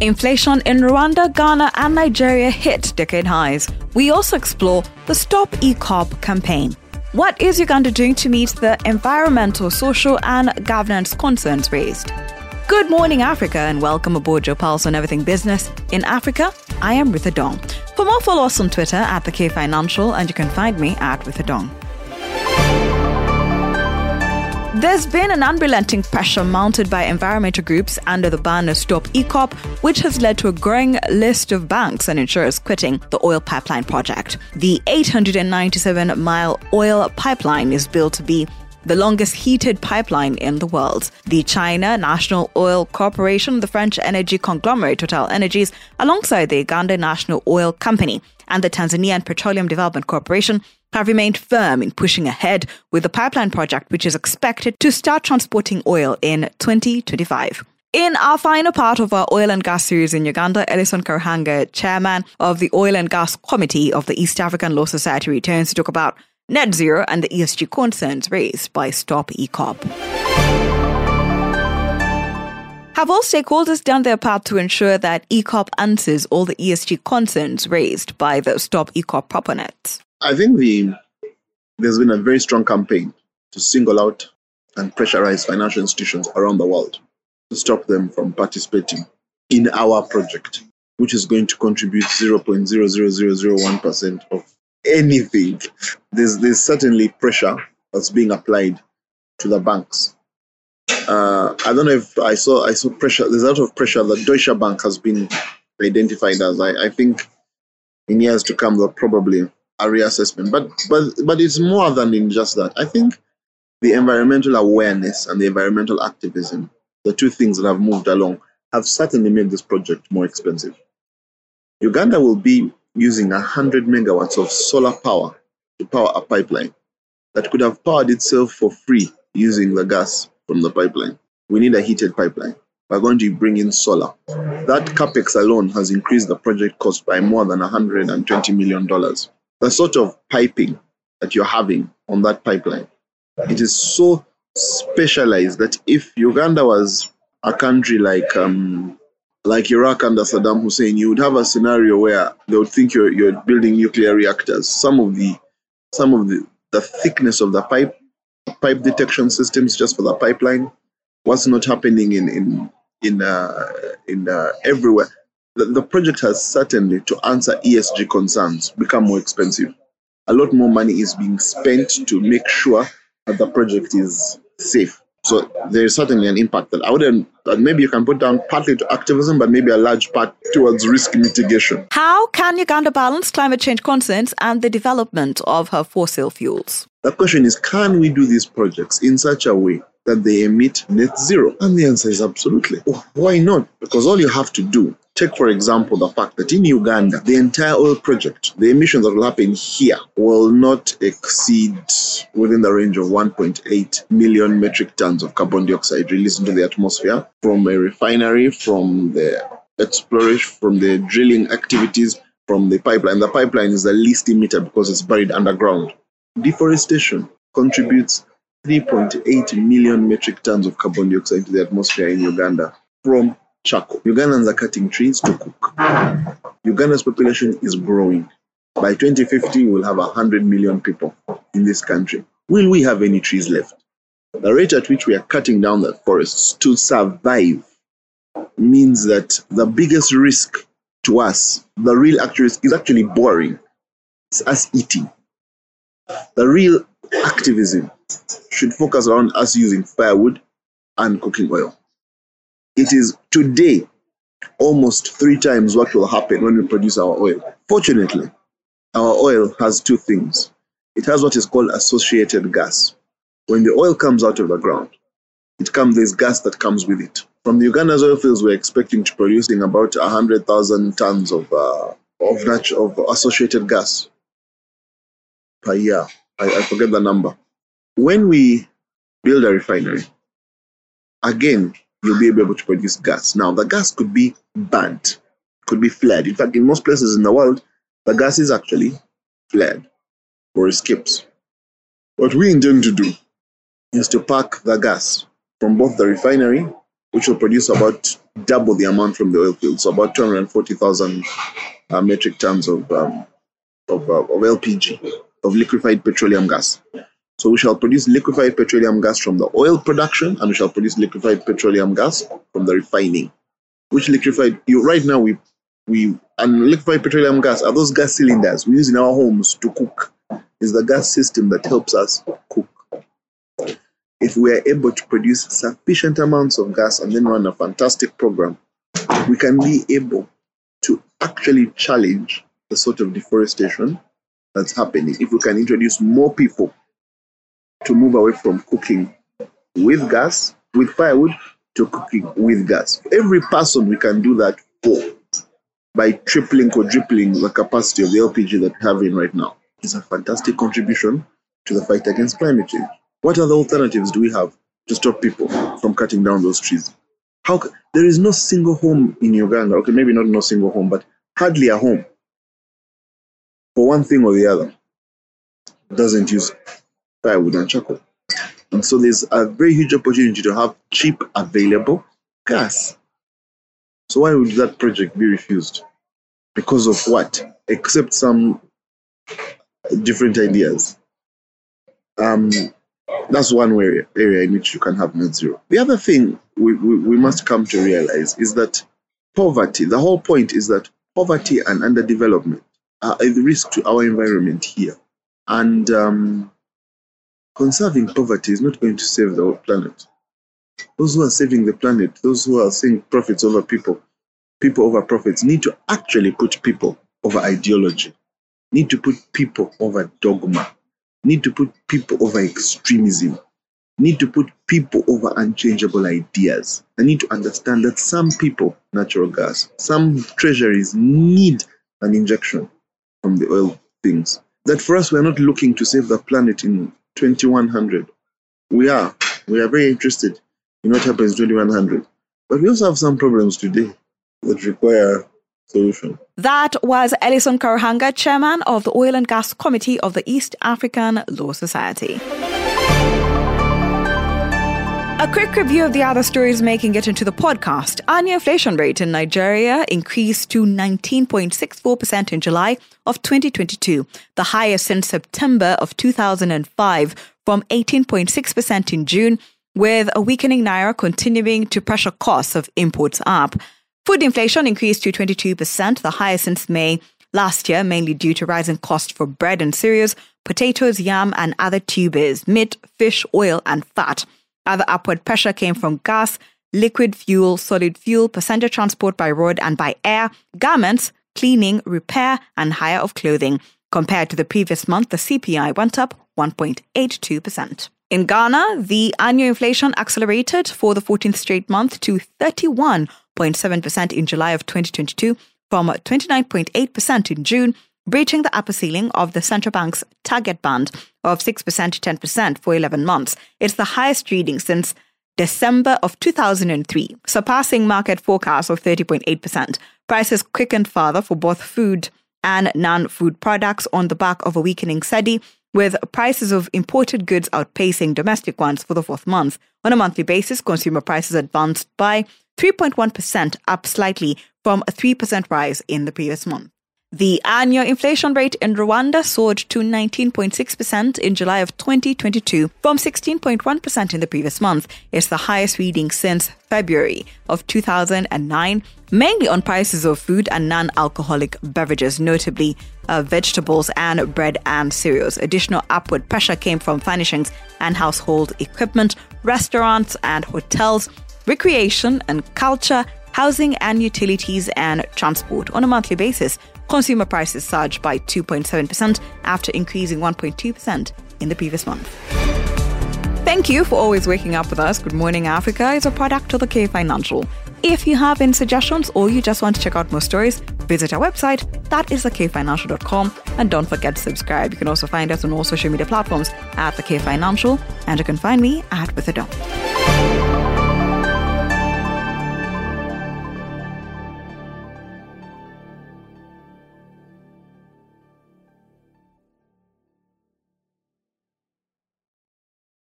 Inflation in Rwanda, Ghana, and Nigeria hit decade highs. We also explore the Stop EACOP campaign. What is Uganda doing to meet the environmental, social, and governance concerns raised? Good morning, Africa, and welcome aboard your pulse on everything business in Africa. I am Ritha Dong. For more, follow us on Twitter at the K Financial, and you can find me at Ritha Dong. There's been an unrelenting pressure mounted by environmental groups under the banner Stop EACOP, which has led to a growing list of banks and insurers quitting the oil pipeline project. The 897 mile oil pipeline is built to be the longest heated pipeline in the world. The China National Oil Corporation, the French energy conglomerate Total Energies, alongside the Uganda National Oil Company and the Tanzanian Petroleum Development Corporation, have remained firm in pushing ahead with the pipeline project, which is expected to start transporting oil in 2025. In our final part of our oil and gas series in Uganda, Ellison Karuhanga, chairman of the Oil and Gas Committee of the East African Law Society, returns to talk about net zero and the ESG concerns raised by Stop EACOP. Have all stakeholders done their part to ensure that EACOP answers all the ESG concerns raised by the Stop EACOP proponents? I think the there's been a very strong campaign to single out and pressurize financial institutions around the world to stop them from participating in our project, which is going to contribute 0.00001% of anything. There's, there's certainly pressure that's being applied to the banks. Uh, I don't know if I saw I saw pressure. There's a lot of pressure that Deutsche Bank has been identified as. I, I think in years to come, they'll probably a reassessment. But but but it's more than in just that. I think the environmental awareness and the environmental activism, the two things that have moved along, have certainly made this project more expensive. Uganda will be using 100 megawatts of solar power to power a pipeline that could have powered itself for free using the gas from the pipeline. We need a heated pipeline. We're going to bring in solar. That capex alone has increased the project cost by more than $120 million the sort of piping that you're having on that pipeline, it is so specialized that if Uganda was a country like um, like Iraq under Saddam Hussein, you would have a scenario where they would think you're you're building nuclear reactors. Some of the some of the, the thickness of the pipe pipe detection systems just for the pipeline, what's not happening in in in uh, in uh, everywhere the, the project has certainly, to answer ESG concerns, become more expensive. A lot more money is being spent to make sure that the project is safe. So there is certainly an impact that I wouldn't, that maybe you can put down partly to activism, but maybe a large part towards risk mitigation. How can Uganda balance climate change concerns and the development of her fossil fuels? The question is can we do these projects in such a way that they emit net zero? And the answer is absolutely. Oh, why not? Because all you have to do Take, for example, the fact that in Uganda, the entire oil project, the emissions that will happen here will not exceed within the range of 1.8 million metric tons of carbon dioxide released into the atmosphere from a refinery, from the exploration, from the drilling activities, from the pipeline. The pipeline is the least emitter because it's buried underground. Deforestation contributes 3.8 million metric tons of carbon dioxide to the atmosphere in Uganda from charcoal. Ugandans are cutting trees to cook. Uganda's population is growing. By 2050, we'll have 100 million people in this country. Will we have any trees left? The rate at which we are cutting down the forests to survive means that the biggest risk to us, the real actual risk, is actually boring. It's us eating. The real activism should focus around us using firewood and cooking oil. It is today almost three times what will happen when we produce our oil. Fortunately, our oil has two things. It has what is called associated gas. When the oil comes out of the ground, it comes there's gas that comes with it. From the Uganda's oil fields, we're expecting to producing about 100,000 tons of uh, of, nat- of associated gas per year. I, I forget the number. When we build a refinery, again, you'll be able to produce gas. Now, the gas could be burnt, could be flared. In fact, in most places in the world, the gas is actually flared or escapes. What we intend to do is to pack the gas from both the refinery, which will produce about double the amount from the oil field, so about 240,000 uh, metric tons of, um, of, uh, of LPG, of liquefied petroleum gas. So we shall produce liquefied petroleum gas from the oil production, and we shall produce liquefied petroleum gas from the refining. Which liquefied? You right now we we and liquefied petroleum gas are those gas cylinders we use in our homes to cook. Is the gas system that helps us cook. If we are able to produce sufficient amounts of gas and then run a fantastic program, we can be able to actually challenge the sort of deforestation that's happening. If we can introduce more people to move away from cooking with gas, with firewood, to cooking with gas. Every person we can do that for by tripling, quadrupling the capacity of the LPG that we have in right now is a fantastic contribution to the fight against climate change. What other alternatives do we have to stop people from cutting down those trees? How there is no single home in Uganda, okay, maybe not no single home, but hardly a home for one thing or the other doesn't use firewood and charcoal. And so there's a very huge opportunity to have cheap, available gas. So why would that project be refused? Because of what? Except some different ideas. Um, that's one area, in which you can have net zero. The other thing we, we, we must come to realize is that poverty, the whole point is that poverty and underdevelopment are a risk to our environment here. And um, conserving poverty is not going to save the whole planet. Those who are saving the planet, those who are seeing profits over people, people over profits, need to actually put people over ideology, need to put people over dogma, need to put people over extremism, need to put people over unchangeable ideas. I need to understand that some people, natural gas, some treasuries need an injection from the oil things. That for us, we're not looking to save the planet in 2100. We are. We are very interested in what happens in 2100. But we also have some problems today that require solution. That was Ellison Karuhanga, chairman of the Oil and Gas Committee of the East African Law Society. A quick review of the other stories making it into the podcast. Annual inflation rate in Nigeria increased to 19.64% in July of 2022, the highest since September of 2005, from 18.6% in June, with a weakening naira continuing to pressure costs of imports up. Food inflation increased to 22%, the highest since May last year, mainly due to rising costs for bread and cereals, potatoes, yam, and other tubers, meat, fish, oil, and fat. Other upward pressure came from gas, liquid fuel, solid fuel, passenger transport by road and by air, garments, cleaning, repair, and hire of clothing. Compared to the previous month, the CPI went up 1.82%. In Ghana, the annual inflation accelerated for the 14th straight month to 31.7% in July of 2022 from 29.8% in June breaching the upper ceiling of the central bank's target band of 6% to 10% for 11 months. It's the highest reading since December of 2003, surpassing market forecasts of 30.8%. Prices quickened further for both food and non food products on the back of a weakening cedi, with prices of imported goods outpacing domestic ones for the fourth month. On a monthly basis, consumer prices advanced by 3.1%, up slightly from a 3% rise in the previous month. The annual inflation rate in Rwanda soared to 19.6% in July of 2022 from 16.1% in the previous month. It's the highest reading since February of 2009, mainly on prices of food and non alcoholic beverages, notably uh, vegetables and bread and cereals. Additional upward pressure came from furnishings and household equipment, restaurants and hotels, recreation and culture, housing and utilities, and transport on a monthly basis. Consumer prices surged by 2.7% after increasing 1.2% in the previous month. Thank you for always waking up with us. Good Morning Africa is a product of the K Financial. If you have any suggestions or you just want to check out more stories, visit our website. That is thekfinancial.com. And don't forget to subscribe. You can also find us on all social media platforms at the K Financial. And you can find me at Ritha.